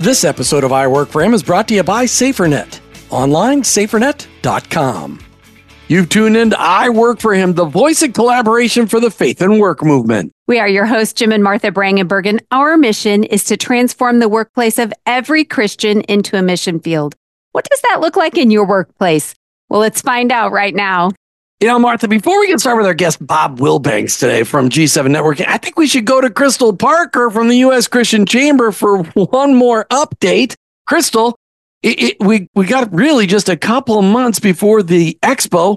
This episode of I Work for Him is brought to you by SaferNet. Online, safernet.com. You've tuned in to I Work for Him, the voice of collaboration for the faith and work movement. We are your hosts, Jim and Martha Brangenbergen. Our mission is to transform the workplace of every Christian into a mission field. What does that look like in your workplace? Well, let's find out right now. You know, Martha, before we get started with our guest, Bob Willbanks, today from G7 Networking, I think we should go to Krystal Parker from the U.S. Christian Chamber for one more update. Krystal, it, it, we, we got really just a couple of months before the expo.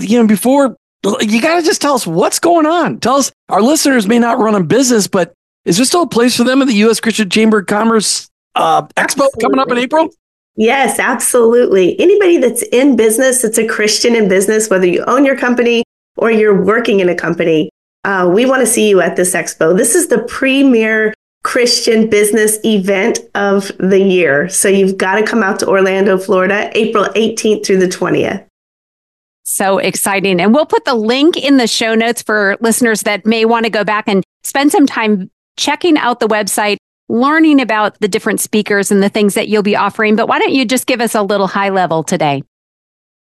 You know, before you got to just tell us what's going on. Tell us, our listeners may not run a business, but is there still a place for them at the U.S. Christian Chamber of Commerce uh, Expo Absolutely. coming up in April? Yes, absolutely. Anybody that's in business, that's a Christian in business, whether you own your company or you're working in a company, uh, we want to see you at this expo. This is the premier Christian business event of the year. So you've got to come out to Orlando, Florida, April 18th through the 20th. So exciting. And we'll put the link in the show notes for listeners that may want to go back and spend some time checking out the website learning about the different speakers and the things that you'll be offering. But why don't you just give us a little high level today?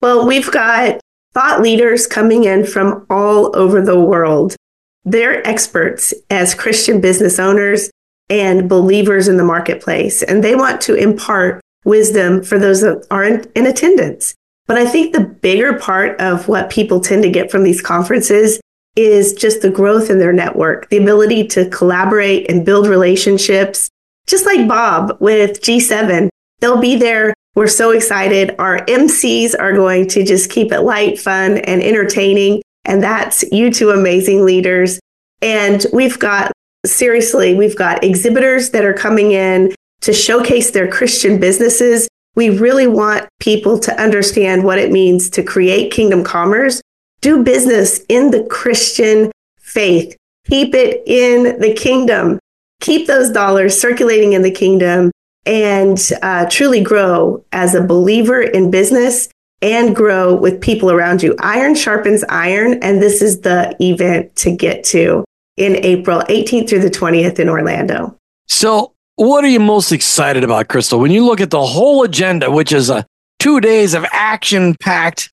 Well, we've got thought leaders coming in from all over the world. They're experts as Christian business owners and believers in the marketplace, and they want to impart wisdom for those that are in, in attendance. But I think the bigger part of what people tend to get from these conferences is just the growth in their network, the ability to collaborate and build relationships. Just like Bob with G7, they'll be there. We're so excited. Our MCs are going to just keep it light, fun, and entertaining. And that's you two amazing leaders. And we've got, seriously, we've got exhibitors that are coming in to showcase their Christian businesses. We really want people to understand what it means to create kingdom commerce do business in the Christian faith. Keep it in the kingdom. Keep those dollars circulating in the kingdom and uh, truly grow as a believer in business and grow with people around you. Iron sharpens iron, and this is the event to get to in April 18th through the 20th in Orlando. So, what are you most excited about, Krystal? When you look at the whole agenda, which is a two days of action packed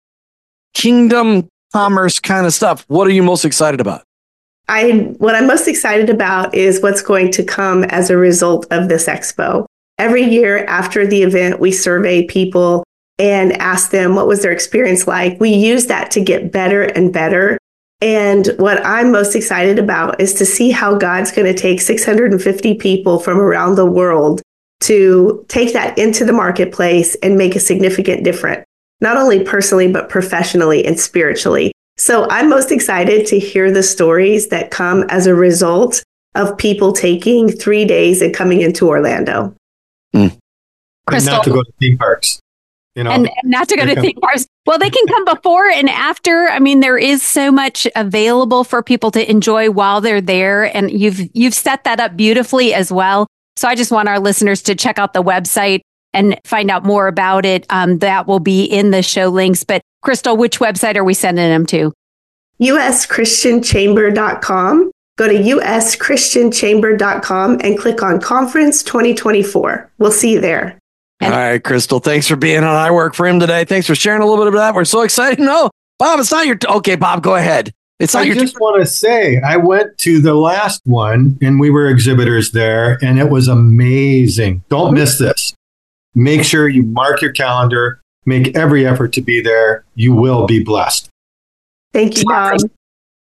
kingdom commerce kind of stuff. What are you most excited about? I what I'm most excited about is what's going to come as a result of this expo. Every year after the event, we survey people and ask them what was their experience like. We use that to get better and better. And what I'm most excited about is to see how God's going to take 650 people from around the world to take that into the marketplace and make a significant difference not only personally, but professionally and spiritually. So I'm most excited to hear the stories that come as a result of people taking three days and coming into Orlando. Mm. Krystal. And not to go to theme parks. You know, and, and not to go to theme parks. Well, they can come before and after. I mean, there is so much available for people to enjoy while they're there, and you've you've set that up beautifully as well. So I just want our listeners to check out the website and find out more about it, um, that will be in the show links. But Krystal, which website are we sending them to? uschristianchamber.com. Go to uschristianchamber.com and click on Conference 2024. We'll see you there. All right, Krystal. Thanks for being on I Work for Him today. Thanks for sharing a little bit of that. We're so excited. No, Bob, it's not your. T- okay, Bob, go ahead. It's not I your. I just t- want to say, I went to the last one and we were exhibitors there, and it was amazing. Don't miss this. Make sure you mark your calendar, make every effort to be there. You will be blessed. Thank you, Bob.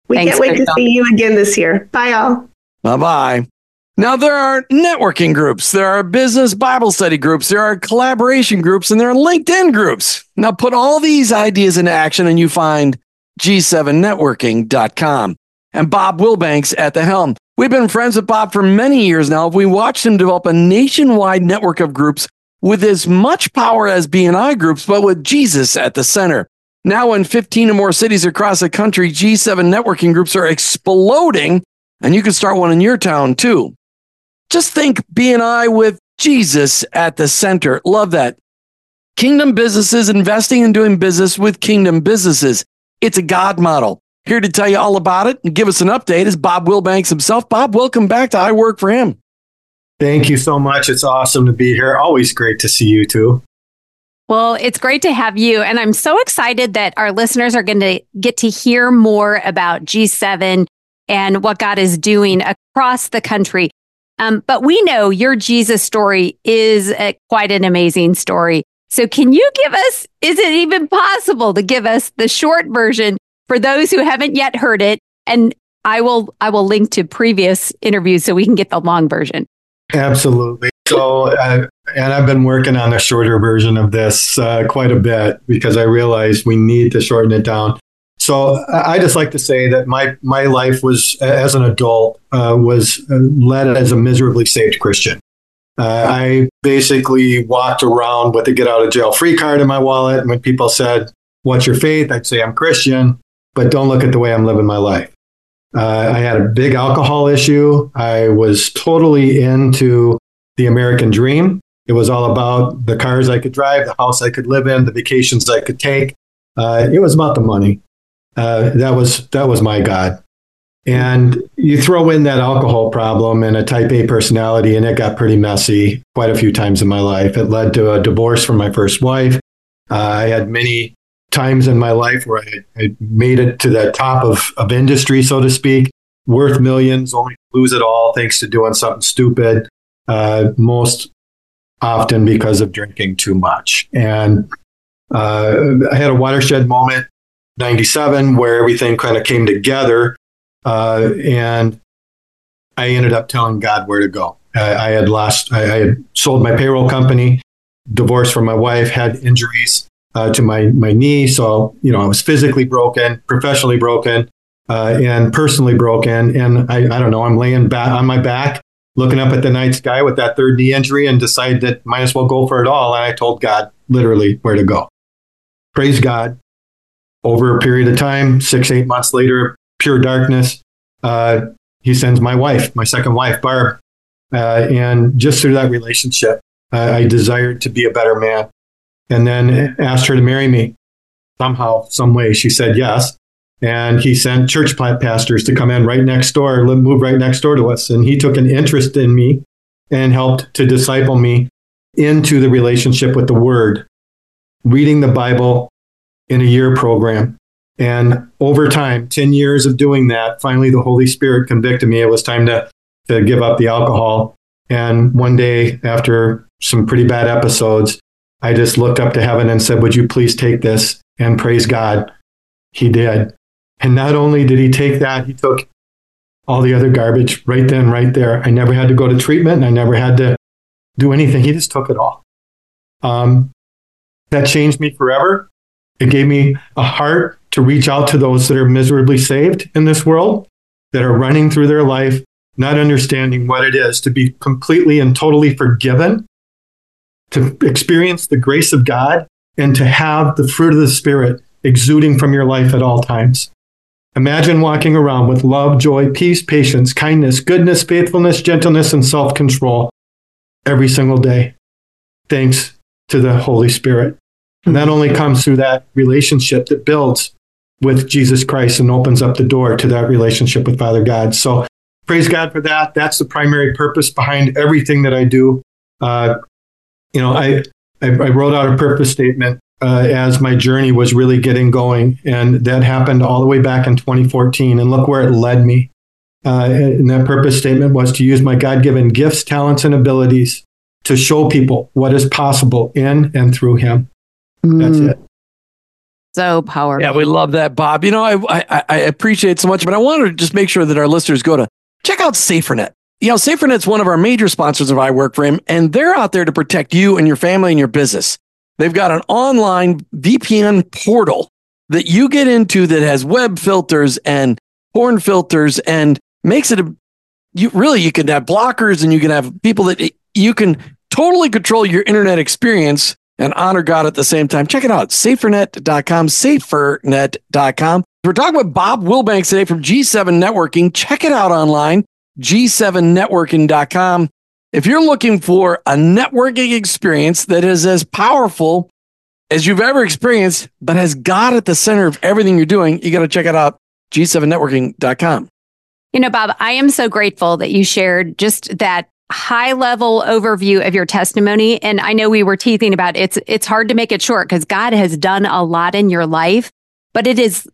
We Thanks, can't wait to see you again this year. Bye, all. Bye bye. Now, there are networking groups, there are business Bible study groups, there are collaboration groups, and there are LinkedIn groups. Now, put all these ideas into action and you find g7networking.com and Bob Willbanks at the helm. We've been friends with Bob for many years now. We watched him develop a nationwide network of groups with as much power as BNI groups, but with Jesus at the center. Now, in 15 or more cities across the country, G7 networking groups are exploding, and you can start one in your town too. Just think BNI with Jesus at the center. Love that. Kingdom businesses investing and doing business with kingdom businesses. It's a God model. Here to tell you all about it and give us an update is Bob Willbanks himself. Bob, welcome back to I Work for Him. Thank you so much. It's awesome to be here. Always great to see you too. Well, it's great to have you. And I'm so excited that our listeners are going to get to hear more about G7 and what God is doing across the country. Um, but we know your Jesus story is a, quite an amazing story. So, can you give us, is it even possible to give us the short version for those who haven't yet heard it? And I will, I will link to previous interviews so we can get the long version. Absolutely. So, uh, and I've been working on a shorter version of this uh, quite a bit because I realized we need to shorten it down. So I just like to say that my my life was as an adult uh, was uh, led as a miserably saved Christian. Uh, I basically walked around with a get out of jail free card in my wallet. And when people said, "What's your faith?" I'd say I'm Christian, but don't look at the way I'm living my life. Uh, I had a big alcohol issue. I was totally into the American dream. It was all about the cars I could drive, the house I could live in, the vacations I could take. Uh, it was about the money. Uh, that was that was my God. And you throw in that alcohol problem and a type A personality, and it got pretty messy quite a few times in my life. It led to a divorce from my first wife. Uh, I had many times in my life where I, I, made it to the top of, of industry, so to speak, worth millions, only lose it all thanks to doing something stupid, uh, most often because of drinking too much. And uh, I had a watershed moment 97 where everything kind of came together. Uh, and I ended up telling God where to go. I, I had lost, I, I, had sold my payroll company, divorced from my wife, had injuries uh, to my, my knee. So, you know, I was physically broken, professionally broken, uh, and personally broken. And I, I don't know, I'm laying back on my back, looking up at the night sky with that third knee injury and decided that might as well go for it all. And I told God literally where to go. Praise God over a period of time, six, eight months later, pure darkness, uh, he sends my wife, my second wife, Barb. Uh, and just through that relationship, uh, I desired to be a better man. And then asked her to marry me somehow, some way. She said yes. And he sent church plant pastors to come in right next door, move right next door to us. And he took an interest in me and helped to disciple me into the relationship with the Word, reading the Bible, in a year program. And over time, 10 years of doing that, finally the Holy Spirit convicted me. It was time to, to give up the alcohol. And one day, after some pretty bad episodes, I just looked up to heaven and said, Would you please take this? And praise God, he did. And not only did he take that, he took all the other garbage right then, right there. I never had to go to treatment and I never had to do anything. He just took it all. Um, that changed me forever. It gave me a heart to reach out to those that are miserably saved in this world, that are running through their life, not understanding what it is to be completely and totally forgiven, to experience the grace of God, and to have the fruit of the Spirit exuding from your life at all times. Imagine walking around with love, joy, peace, patience, kindness, goodness, faithfulness, gentleness, and self control every single day. Thanks to the Holy Spirit. And that only comes through that relationship that builds with Jesus Christ and opens up the door to that relationship with Father God. So praise God for that. That's the primary purpose behind everything that I do. Uh, you know, I, I, I, wrote out a purpose statement uh, as my journey was really getting going. And that happened all the way back in 2014. And look where it led me. Uh, and that purpose statement was to use my God given gifts, talents, and abilities to show people what is possible in and through Him. That's mm. it. So powerful. Yeah, we love that, Bob. You know, I, I, I appreciate so much, but I want to just make sure that our listeners go to check out SaferNet. You know, SaferNet's one of our major sponsors of I Work for Him, and they're out there to protect you and your family and your business. They've got an online VPN portal that you get into that has web filters and porn filters and makes it a you really you can have blockers and you can have people that you can totally control your internet experience and honor God at the same time. Check it out, safernet.com, safernet.com. We're talking with Bob Willbanks today from G7 Networking. Check it out online, g7networking.com. If you're looking for a networking experience that is as powerful as you've ever experienced, but has God at the center of everything you're doing, you got to check it out, g7networking.com. You know, Bob, I am so grateful that you shared just that high level overview of your testimony and I know we were teasing about it's it's hard to make it short because God has done a lot in your life but it has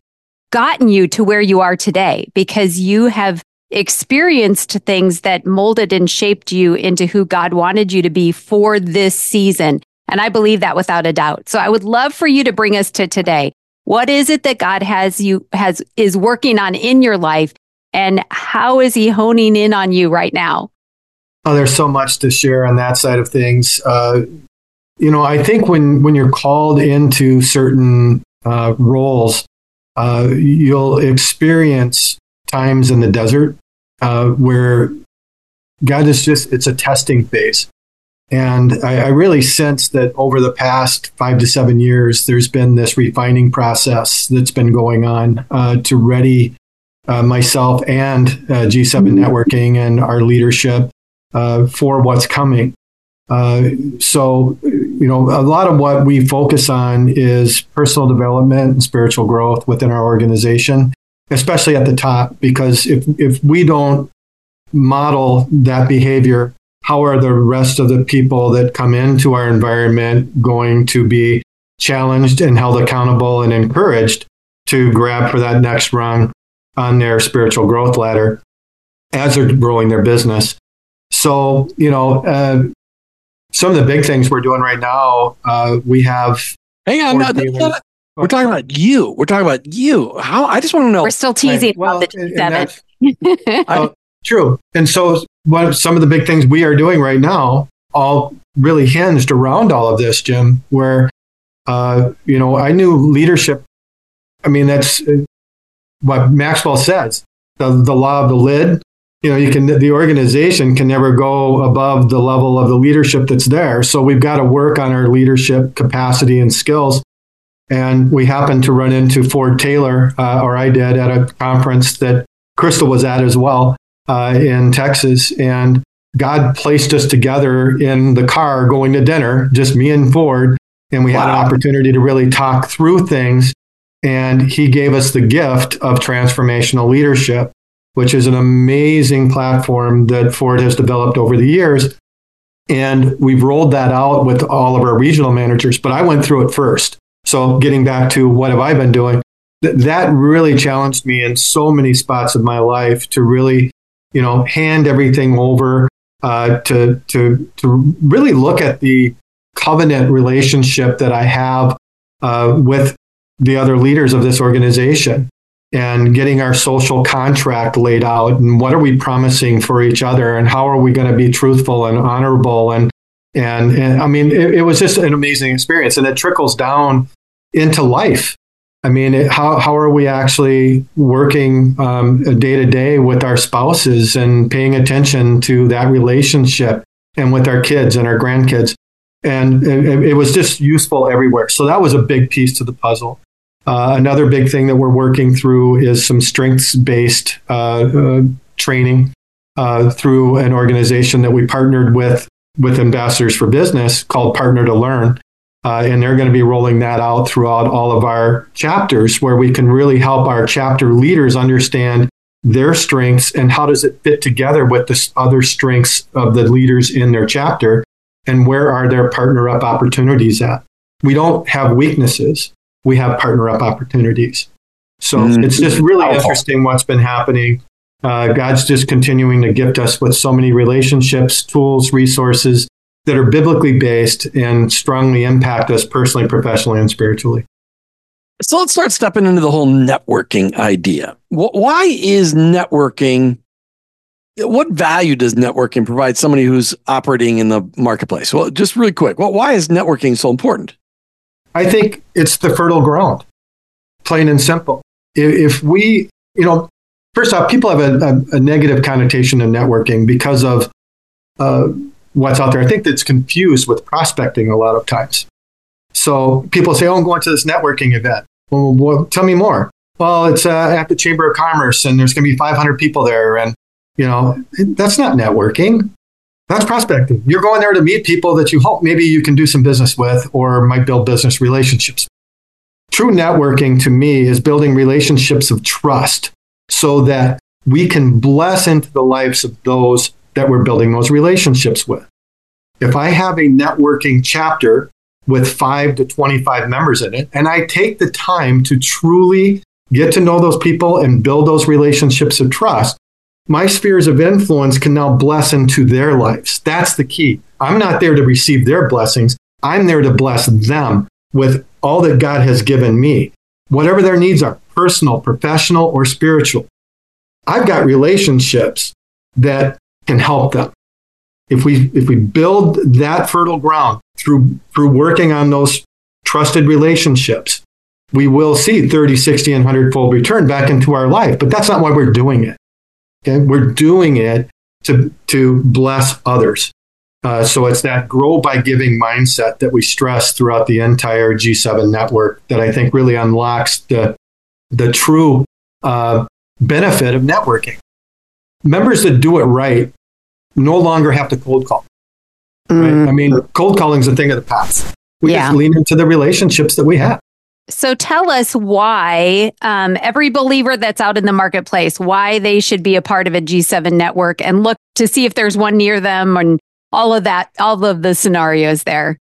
gotten you to where you are today because you have experienced things that molded and shaped you into who God wanted you to be for this season and I believe that without a doubt. So I would love for you to bring us to today. What is it that God has you has is working on in your life and how is he honing in on you right now? Oh, there's so much to share on that side of things. Uh, you know, I think when when you're called into certain uh, roles, uh, you'll experience times in the desert uh, where God is just it's a testing phase. And I, I, really sense that over the past five to seven years, there's been this refining process that's been going on uh, to ready uh, myself and uh, G7 mm-hmm. networking and our leadership uh, for what's coming. Uh, so, you know, a lot of what we focus on is personal development and spiritual growth within our organization, especially at the top, because if, if we don't model that behavior, how are the rest of the people that come into our environment going to be challenged and held accountable and encouraged to grab for that next rung on their spiritual growth ladder as they're growing their business? So, you know, uh, some of the big things we're doing right now, uh, we have. Hang on, no, not, we're talking about you. We're talking about you. How? I just want to know. We're still teasing right. well, about the G7. uh, true. And so, what some of the big things we are doing right now, all really hinged around all of this, Jim. Where, uh, you know, I knew leadership. I mean, that's uh, what Maxwell says. The, the law of the lid you know you can the organization can never go above the level of the leadership that's there so we've got to work on our leadership capacity and skills and we happened to run into ford taylor uh, or i did at a conference that crystal was at as well uh, in texas and god placed us together in the car going to dinner just me and ford and we wow. had an opportunity to really talk through things and he gave us the gift of transformational leadership which is an amazing platform that Ford has developed over the years. And we've rolled that out with all of our regional managers, but I went through it first. So getting back to what have I been doing, th- that really challenged me in so many spots of my life to really, you know, hand everything over, uh, to, to, to really look at the covenant relationship that I have uh, with the other leaders of this organization and getting our social contract laid out and what are we promising for each other and how are we going to be truthful and honorable and and, and I mean it, it, was just an amazing experience and it trickles down into life. I mean, it, how how are we actually working day to day with our spouses and paying attention to that relationship and with our kids and our grandkids? And it, it was just useful everywhere. So that was a big piece to the puzzle. Uh, another big thing that we're working through is some strengths based uh, uh, training uh, through an organization that we partnered with with Ambassadors for Business called Partner to Learn. Uh, and they're going to be rolling that out throughout all of our chapters where we can really help our chapter leaders understand their strengths and how does it fit together with the other strengths of the leaders in their chapter and where are their partner up opportunities at. We don't have weaknesses we have partner up opportunities. So mm-hmm. it's just really interesting what's been happening. Uh, God's just continuing to gift us with so many relationships, tools, resources that are biblically based and strongly impact us personally, professionally, and spiritually. So let's start stepping into the whole networking idea. Why is networking? What value does networking provide somebody who's operating in the marketplace? Well, just really quick, well, why is networking so important? I think it's the fertile ground, plain and simple. If we, you know, first off, people have a, a, a negative connotation of networking because of uh, what's out there. I think that's confused with prospecting a lot of times. So people say, "Oh, I'm going to this networking event." Well, well tell me more. Well, it's uh, at the Chamber of Commerce, and there's going to be 500 people there, and you know, that's not networking. That's prospecting. You're going there to meet people that you hope maybe you can do some business with or might build business relationships. True networking to me is building relationships of trust so that we can bless into the lives of those that we're building those relationships with. If I have a networking chapter with five to 25 members in it, and I take the time to truly get to know those people and build those relationships of trust, my spheres of influence can now bless into their lives. That's the key. I'm not there to receive their blessings. I'm there to bless them with all that God has given me, whatever their needs are personal, professional, or spiritual. I've got relationships that can help them. If we, if we build that fertile ground through, through working on those trusted relationships, we will see 30, 60, and 100 fold return back into our life. But that's not why we're doing it. Okay? We're doing it to, to bless others. Uh, so it's that grow by giving mindset that we stress throughout the entire G7 network that I think really unlocks the, the true uh, benefit of networking. Members that do it right no longer have to cold call. Right? Mm. I mean, cold calling is a thing of the past. We yeah. just lean into the relationships that we have. So tell us why um, every believer that's out in the marketplace, why they should be a part of a G7 network and look to see if there's one near them and all of that, all of the scenarios there.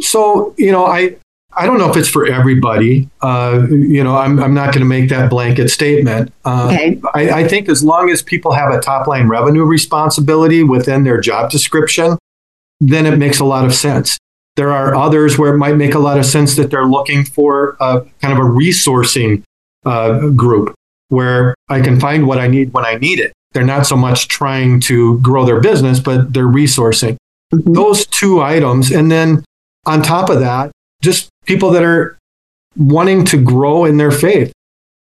So, you know, I, I don't know if it's for everybody. Uh, you know, I'm, I'm not going to make that blanket statement. Uh, okay. I, I think as long as people have a top line revenue responsibility within their job description, then it makes a lot of sense. There are others where it might make a lot of sense that they're looking for a kind of a resourcing uh, group where I can find what I need when I need it. They're not so much trying to grow their business, but they're resourcing. Mm-hmm. Those two items. And then on top of that, just people that are wanting to grow in their faith,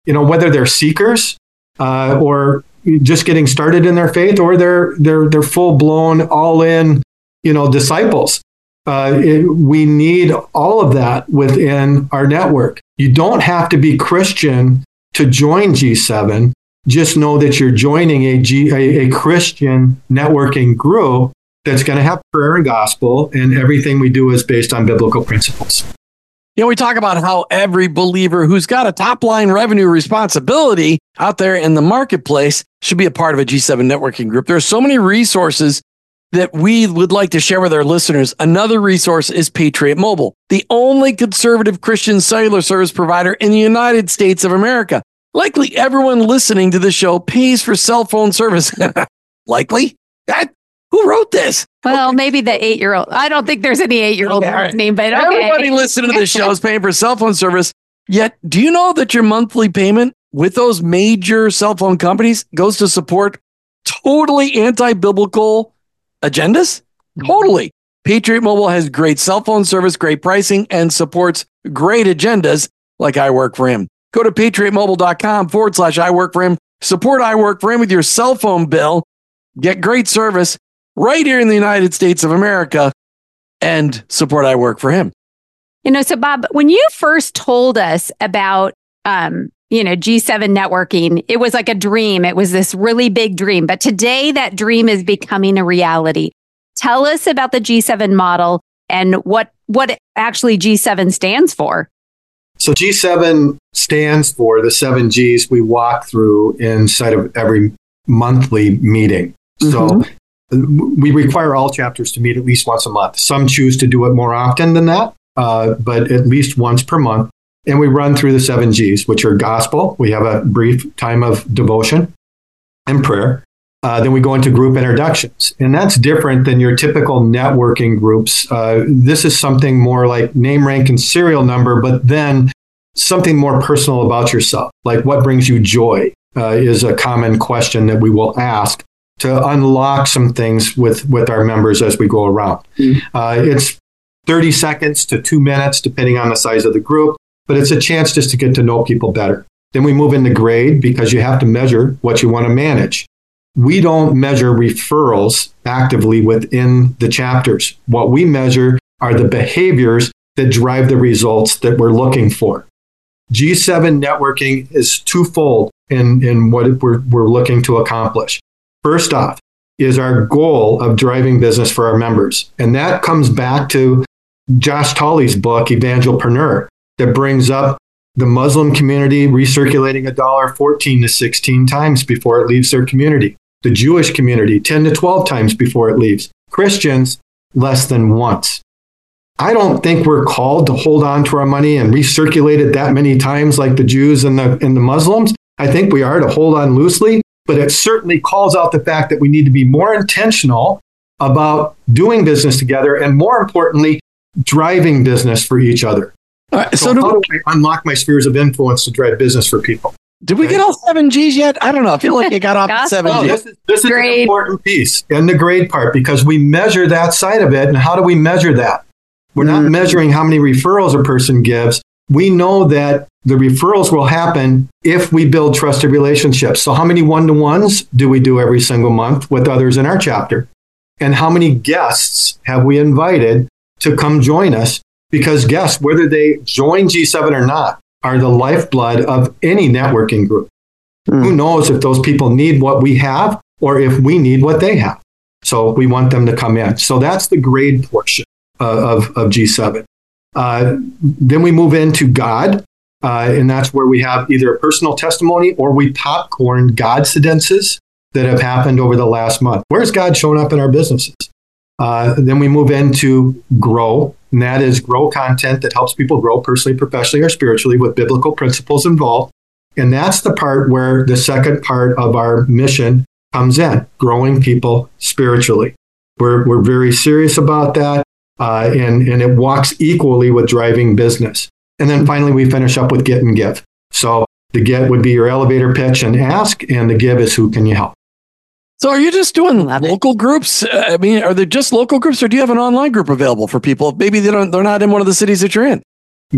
you know, whether they're seekers uh, or just getting started in their faith or they're, they're, they're full blown, all in, you know, disciples. Uh, it, we need all of that within our network. You don't have to be Christian to join G7. Just know that you're joining a, G, a, a Christian networking group that's going to have prayer and gospel, and everything we do is based on biblical principles. You know, we talk about how every believer who's got a top line revenue responsibility out there in the marketplace should be a part of a G7 networking group. There are so many resources that we would like to share with our listeners. Another resource is Patriot Mobile, the only conservative Christian cellular service provider in the United States of America. Likely everyone listening to the show pays for cell phone service. Likely? That, who wrote this? Well, okay. maybe the eight year old. I don't think there's any eight year old okay, right. name, but okay. everybody listening to the show is paying for cell phone service. Yet, do you know that your monthly payment with those major cell phone companies goes to support totally anti biblical agendas? Mm-hmm. Totally. Patriot Mobile has great cell phone service, great pricing, and supports great agendas like I Work for Him. Go to patriotmobile.com forward slash I Work for Him. Support I Work for Him with your cell phone bill. Get great service right here in the United States of America and support I Work for Him. You know, so Bob, when you first told us about um, you know, G7 networking, it was like a dream. It was this really big dream. But today that dream is becoming a reality. Tell us about the G7 model and what what actually G7 stands for. So G7 stands for the seven G's we walk through inside of every monthly meeting. Mm-hmm. So we require all chapters to meet at least once a month. Some choose to do it more often than that, uh, but at least once per month. And we run through the seven G's, which are gospel. We have a brief time of devotion and prayer. Uh, then we go into group introductions. And that's different than your typical networking groups. Uh, this is something more like name, rank, and serial number, but then something more personal about yourself. Like what brings you joy uh, is a common question that we will ask to unlock some things with, with our members as we go around. Mm. it's 30 seconds to two minutes, depending on the size of the group but it's a chance just to get to know people better. Then we move into grade because you have to measure what you want to manage. We don't measure referrals actively within the chapters. What we measure are the behaviors that drive the results that we're looking for. G7 networking is twofold in, in what we're, we're looking to accomplish. First off, is our goal of driving business for our members. And that comes back to Josh Tolley's book, Evangelpreneur that brings up the Muslim community recirculating a dollar 14 to 16 times before it leaves their community. The Jewish community, 10 to 12 times before it leaves. Christians, less than once. I don't think we're called to hold on to our money and recirculate it that many times like the Jews and the, and the Muslims. I think we are to hold on loosely, but it certainly calls out the fact that we need to be more intentional about doing business together and more importantly, driving business for each other. All right, So, so, how do, do I unlock my spheres of influence to drive business for people? did we get all seven G's yet? I don't know. I feel like you got off at Gospel. seven Oh, G's. this is, this is an important piece and the grade part because we measure that side of it. And how do we measure that? We're not Mhm. measuring how many referrals a person gives. We know that the referrals will happen if we build trusted relationships. So, how many one to ones do we do every single month with others in our chapter? And how many guests have we invited to come join us? Because guests, whether they join G7 or not, are the lifeblood of any networking group. Hmm. Who knows if those people need what we have or if we need what they have? So we want them to come in. So that's the grade portion uh, of, of G7. Uh, then we move into God, uh, and that's where we have either a personal testimony or we popcorn God incidences that have happened over the last month. Where's God shown up in our businesses? Uh, then we move into grow, and that is grow content that helps people grow personally, professionally, or spiritually with biblical principles involved. And that's the part where the second part of our mission comes in growing people spiritually. We're, we're very serious about that, uh, and, and it walks equally with driving business. And then finally, we finish up with get and give. So the get would be your elevator pitch and ask, and the give is who can you help? So are you just doing local groups? Uh, I mean, are they just local groups or do you have an online group available for people? Maybe they don't, they're not in one of the cities that you're in.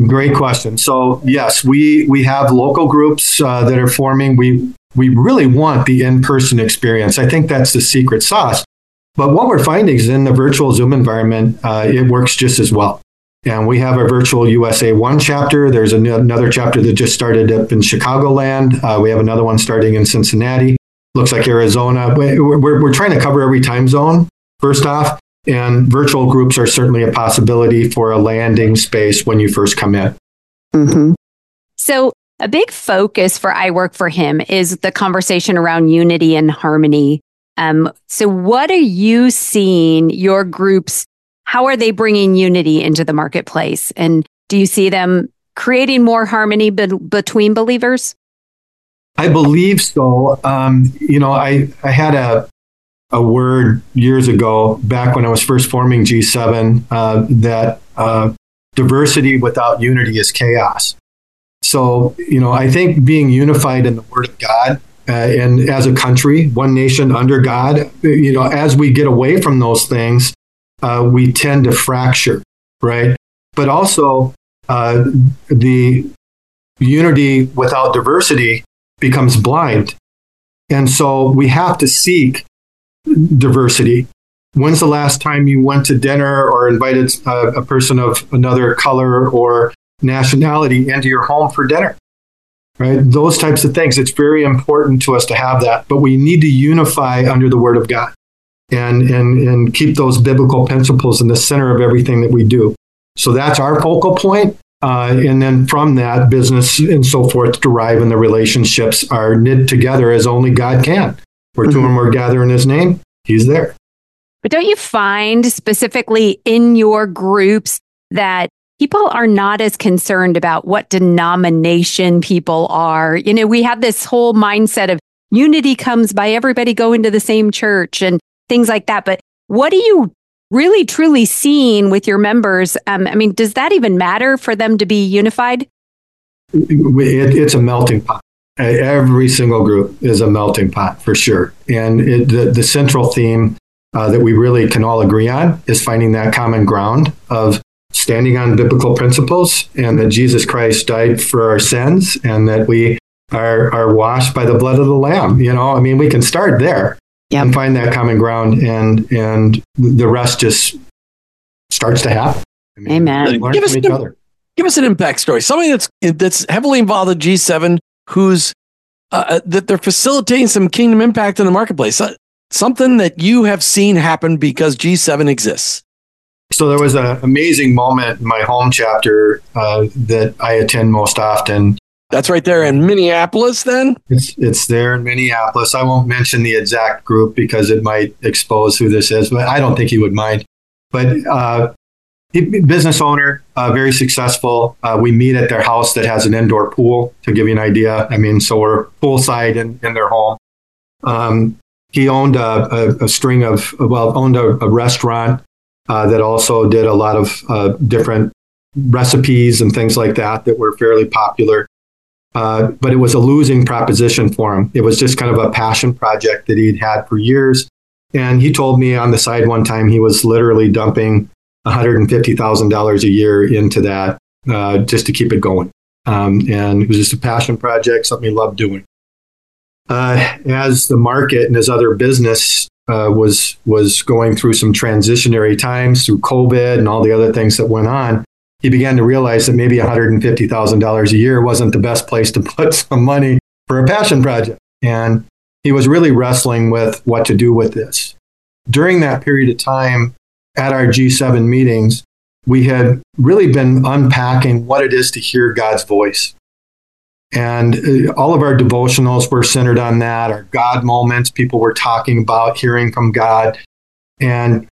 Great question. So yes, we we have local groups uh, that are forming. We we really want the in-person experience. I think that's the secret sauce. But what we're finding is in the virtual Zoom environment, uh, it works just as well. And we have a virtual USA One chapter. There's an- another chapter that just started up in Chicagoland. Uh, we have another one starting in Cincinnati. Looks like Arizona. We- We're, we're trying to cover every time zone, first off. And virtual groups are certainly a possibility for a landing space when you first come in. So, a big focus for I Work for Him is the conversation around unity and harmony. Um, so, what are you seeing your groups? How are they bringing unity into the marketplace? And do you see them creating more harmony be- between believers? I believe so. Um, you know, I, I had a, a word years ago, back when I was first forming G7, uh, that uh, diversity without unity is chaos. So, you know, I think being unified in the Word of God uh, and as a country, one nation under God, you know, as we get away from those things, uh, we tend to fracture, right? But also, uh, the unity without diversity becomes blind. And so we have to seek diversity. When's the last time you went to dinner or invited a, a person of another color or nationality into your home for dinner? Right? Those types of things. It's very important to us to have that, but we need to unify under the Word of God and, and, and keep those biblical principles in the center of everything that we do. So that's our focal point. Uh, and then from that, business and so forth derive, and the relationships are knit together as only God can. Where two or more gather in His name, He's there. But don't you find specifically in your groups that people are not as concerned about what denomination people are? You know, we have this whole mindset of unity comes by everybody going to the same church and things like that. But what are you really truly seeing with your members? Um, I mean, does that even matter for them to be unified? It, it's a melting pot. Every single group is a melting pot for sure. And it, the, the central theme uh, that we really can all agree on is finding that common ground of standing on biblical principles and that Jesus Christ died for our sins and that we are, are washed by the blood of the Lamb. You know, I mean, we can start there Yep. and find that common ground, and and the rest just starts to happen. I mean, Amen. Learn Give us from each some- other. Give us an impact story. Somebody that's that's heavily involved in G7, who's uh, uh, that they're facilitating some kingdom impact in the marketplace. Uh, something that you have seen happen because G7 exists. So there was an amazing moment in my home chapter uh, that I attend most often. That's right there in Minneapolis, then? It's, it's there in Minneapolis. I won't mention the exact group because it might expose who this is, but I don't think he would mind. But uh, business owner, uh, very successful. Uh, we meet at their house that has an indoor pool to give you an idea. I mean, so we're poolside in, in their home. Um, he owned a, a, a, string of, well, owned a, a restaurant uh, that also did a lot of uh, different recipes and things like that that were fairly popular. Uh, but it was a losing proposition for him. It was just kind of a passion project that he'd had for years. And he told me on the side one time he was literally dumping $150,000 a year into that uh, just to keep it going. Um, and it was just a passion project, something he loved doing. Uh, as the market and his other business uh, was was going through some transitionary times through COVID and all the other things that went on, he began to realize that maybe $150,000 a year wasn't the best place to put some money for a passion project. And he was really wrestling with what to do with this. During that period of time at our G7 meetings, we had really been unpacking what it is to hear God's voice. And uh, all of our devotionals were centered on that, our God moments. People were talking about hearing from God. And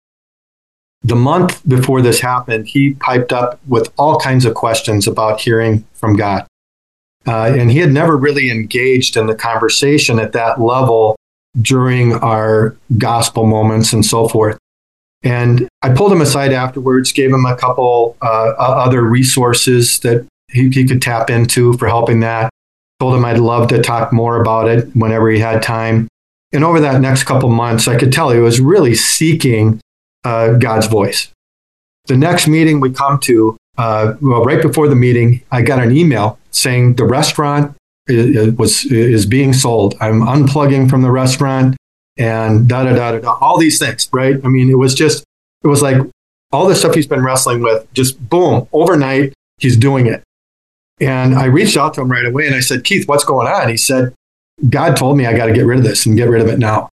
the month before this happened, he piped up with all kinds of questions about hearing from God. Uh, and he had never really engaged in the conversation at that level during our gospel moments and so forth. And I pulled him aside afterwards, gave him a couple uh, other resources that he, he could tap into for helping that. Told him I'd love to talk more about it whenever he had time. And over that next couple months, I could tell he was really seeking uh, God's voice. The next meeting we come to, uh, well, right before the meeting, I got an email saying the restaurant is, was is being sold. I'm unplugging from the restaurant and da da da da all these things, right? I mean, it was just it was like all the stuff he's been wrestling with, just boom, overnight, he's doing it. And I reached out to him right away and I said, Keith, what's going on? He said, God told me I got to get rid of this and get rid of it now.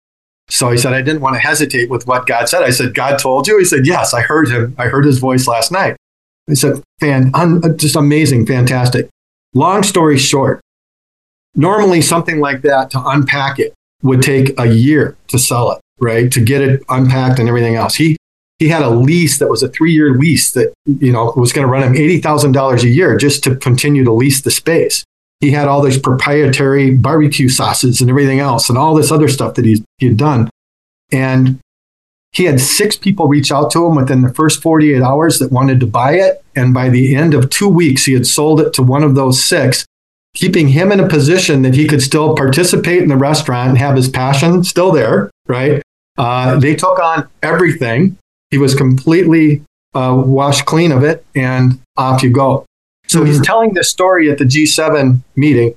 So he said, I didn't want to hesitate with what God said. I said, God told you? He said, Yes, I heard him. I heard his voice last night. I said, Fan, un- uh, just amazing, fantastic. Long story short, normally something like that to unpack it would take a year to sell it, right? To get it unpacked and everything else. He he had a lease that was a three-year lease that you know was going to run him eighty thousand dollars a year just to continue to lease the space he had all these proprietary barbecue sauces and everything else and all this other stuff that he had done. And he had six people reach out to him within the first 48 hours that wanted to buy it. And by the end of two weeks, he had sold it to one of those six, keeping him in a position that he could still participate in the restaurant and have his passion still there, right? Uh, they took on everything. He was completely uh, washed clean of it, and off you go. So he's telling this story at the G7 meeting,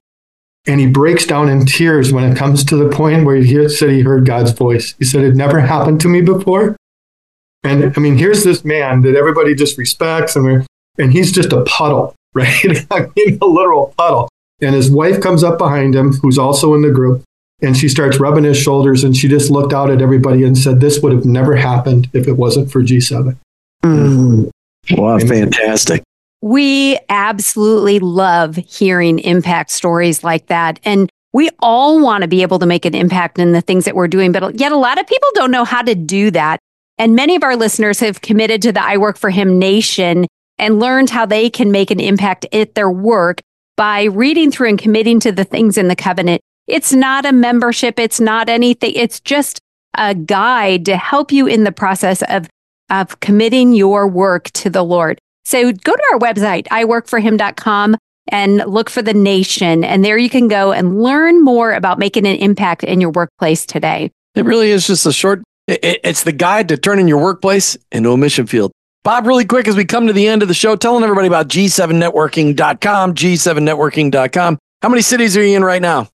and he breaks down in tears when it comes to the point where he said he heard God's voice. He said, It never happened to me before. And I mean, here's this man that everybody just respects, and, and he's just a puddle, right? I mean, a literal puddle. And his wife comes up behind him, who's also in the group, and she starts rubbing his shoulders, and she just looked out at everybody and said, This would have never happened if it wasn't for G7. Mm. Wow, fantastic. We absolutely love hearing impact stories like that. And we all want to be able to make an impact in the things that we're doing, but yet a lot of people don't know how to do that. And many of our listeners have committed to the I Work for Him Nation and learned how they can make an impact at their work by reading through and committing to the things in the covenant. It's not a membership. It's not anything. It's just a guide to help you in the process of, of committing your work to the Lord. So go to our website, iworkforhim.com and look for the nation. And there you can go and learn more about making an impact in your workplace today. It really is just a short, it's the guide to turning your workplace into a mission field. Bob, really quick as we come to the end of the show, telling everybody about G7networking.com, G7networking.com. How many cities are you in right now?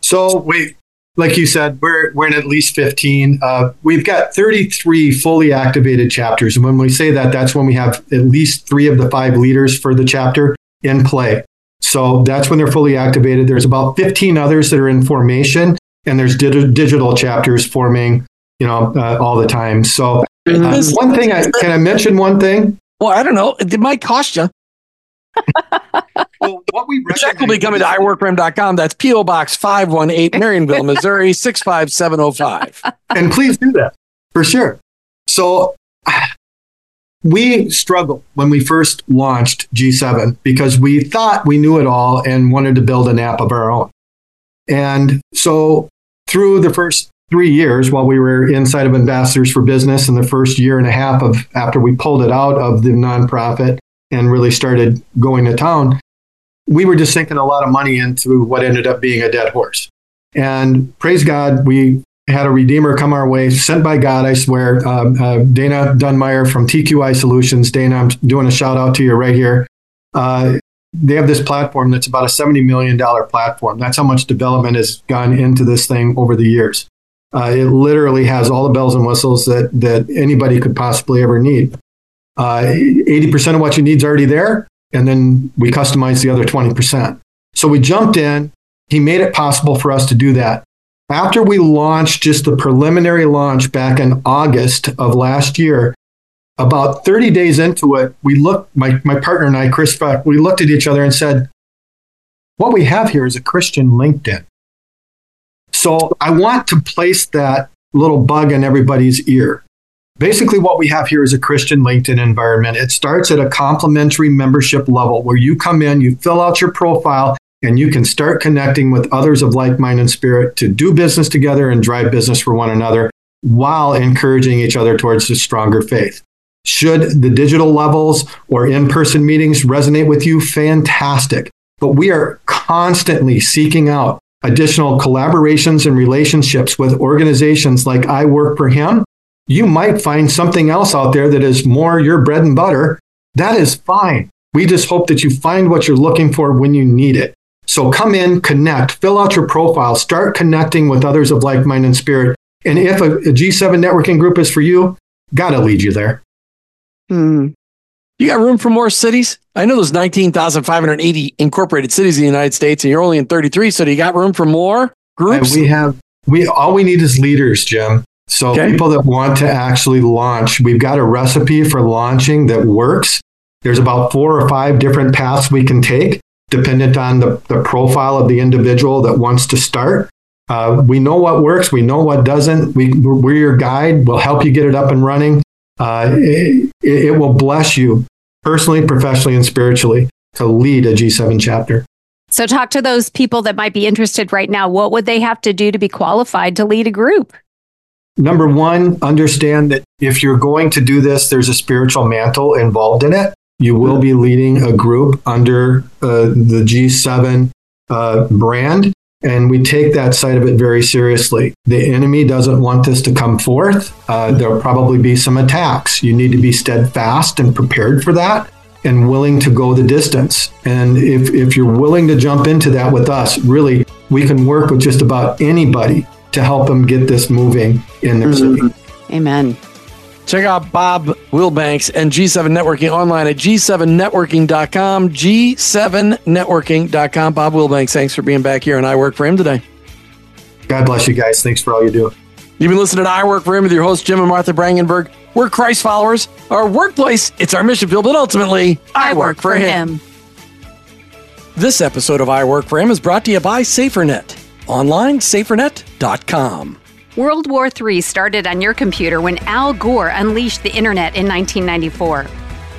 So we like you said, we're, we're in at least 15. Uh, we've got 33 fully activated chapters. And when we say that, that's when we have at least three of the five leaders for the chapter in play. So that's when they're fully activated. There's about 15 others that are in formation, and there's di- digital chapters forming, you know, uh, all the time. So uh, one thing, I, can I mention one thing? Well, I don't know. It might cost you. what we check will be coming to iworkforhim.com. That's P.O. Box 518, Marionville, Missouri 65705. And please do that for sure. So we struggled when we first launched G7 because we thought we knew it all and wanted to build an app of our own. And so through the first three years while we were inside of Ambassadors for Business in the first year and a half of after we pulled it out of the nonprofit and really started going to town, we were just sinking a lot of money into what ended up being a dead horse. And praise God, we had a redeemer come our way, sent by God, I swear. Um, uh, Dana Dunmeyer from TQI Solutions. Dana, I'm doing a shout out to you right here. Uh, they have this platform that's about a $70 million platform. That's how much development has gone into this thing over the years. Uh, it literally has all the bells and whistles that, that anybody could possibly ever need. Uh, 80% of what you need is already there, and then we customized the other 20%. So we jumped in. He made it possible for us to do that. After we launched just the preliminary launch back in August of last year, about 30 days into it, we looked, my, my partner and I, Chris, we looked at each other and said, what we have here is a Christian LinkedIn. So I want to place that little bug in everybody's ear. Basically, what we have here is a Christian LinkedIn environment. It starts at a complimentary membership level where you come in, you fill out your profile, and you can start connecting with others of like mind and spirit to do business together and drive business for one another while encouraging each other towards a stronger faith. Should the digital levels or in person meetings resonate with you, fantastic. But we are constantly seeking out additional collaborations and relationships with organizations like I Work for Him, you might find something else out there that is more your bread and butter. That is fine. We just hope that you find what you're looking for when you need it. So come in, connect, fill out your profile, start connecting with others of like mind and spirit. And if a a G7 networking group is for you, got to lead you there. Hmm. You got room for more cities? I know there's 19,580 incorporated cities in the United States, and you're only in 33. So do you got room for more groups? And we have we all we need is leaders, Jim. So Okay. people that want to actually launch, we've got a recipe for launching that works. There's about four or five different paths we can take, dependent on the, the profile of the individual that wants to start. Uh, we know what works, we know what doesn't. We, we're your guide. We'll help you get it up and running. Uh, it, it will bless you personally, professionally, and spiritually to lead a G7 chapter. So, talk to those people that might be interested right now. What would they have to do to be qualified to lead a group? Number one, understand that if you're going to do this, there's a spiritual mantle involved in it. You will be leading a group under uh, the G7 uh, brand, and we take that side of it very seriously. The enemy doesn't want this to come forth. Uh, there'll probably be some attacks. You need to be steadfast and prepared for that and willing to go the distance. And if, if you're willing to jump into that with us, really, we can work with just about anybody to help them get this moving in their mm-hmm. city. Amen. Check out Bob Willbanks and G7 Networking online at g7networking.com. G7networking.com. Bob Willbanks, thanks for being back here, and I work for him today. God bless you guys. Thanks for all you do. You've been listening to I Work for Him with your host, Jim and Martha Brangenberg. We're Christ followers. Our workplace, it's our mission field, but ultimately, I, work, for him. This episode of I Work for Him is brought to you by SaferNet. Online, safernet.com. World War III started on your computer when Al Gore unleashed the internet in 1994.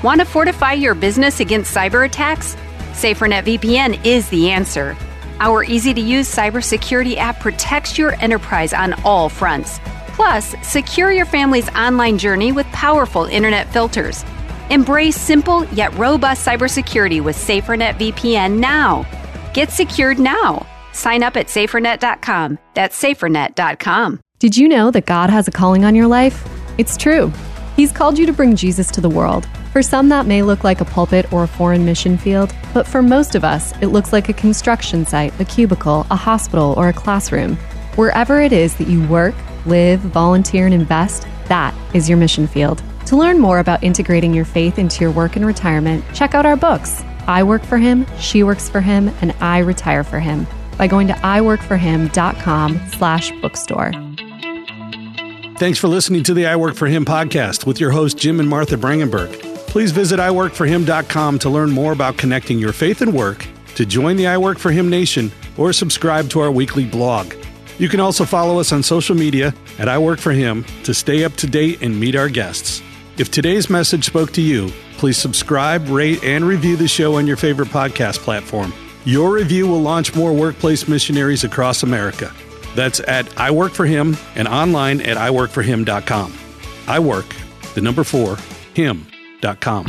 Want to fortify your business against cyber attacks? SaferNet VPN is the answer. Our easy to use cybersecurity app protects your enterprise on all fronts. Plus, secure your family's online journey with powerful internet filters. Embrace simple yet robust cybersecurity with SaferNet VPN now. Get secured now. Sign up at safernet.com. That's safernet.com. Did you know that God has a calling on your life? It's true. He's called you to bring Jesus to the world. For some, that may look like a pulpit or a foreign mission field, but for most of us, it looks like a construction site, a cubicle, a hospital, or a classroom. Wherever it is that you work, live, volunteer, and invest, that is your mission field. To learn more about integrating your faith into your work and retirement, check out our books I Work for Him, She Works for Him, and I Retire for Him by going to iworkforhim.com slash bookstore. Thanks for listening to the I Work for Him podcast with your host, Jim and Martha Brangenberg. Please visit iworkforhim.com to learn more about connecting your faith and work, to join the I Work for Him Nation, or subscribe to our weekly blog. You can also follow us on social media at I Work for Him to stay up to date and meet our guests. If today's message spoke to you, please subscribe, rate, and review the show on your favorite podcast platform. Your review will launch more workplace missionaries across America. That's at I Work for Him and online at iworkforhim.com. I work, the number four, him.com.